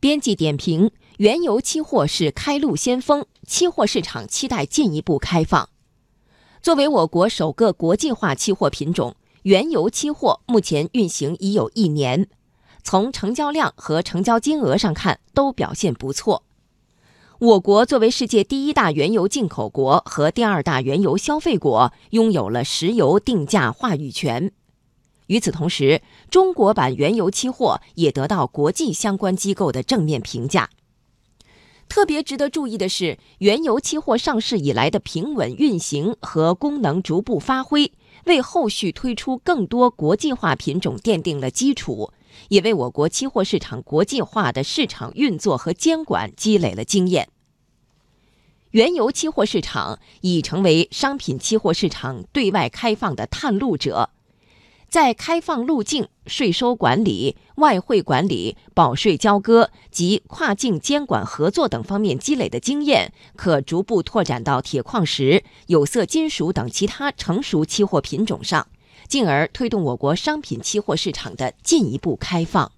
编辑点评：原油期货是开路先锋，期货市场期待进一步开放。作为我国首个国际化期货品种，原油期货目前运行已有一年，从成交量和成交金额上看都表现不错。我国作为世界第一大原油进口国和第二大原油消费国，拥有了石油定价话语权。与此同时，中国版原油期货也得到国际相关机构的正面评价。特别值得注意的是，原油期货上市以来的平稳运行和功能逐步发挥，为后续推出更多国际化品种奠定了基础，也为我国期货市场国际化的市场运作和监管积累了经验。原油期货市场已成为商品期货市场对外开放的探路者。在开放路径、税收管理、外汇管理、保税交割及跨境监管合作等方面积累的经验，可逐步拓展到铁矿石、有色金属等其他成熟期货品种上，进而推动我国商品期货市场的进一步开放。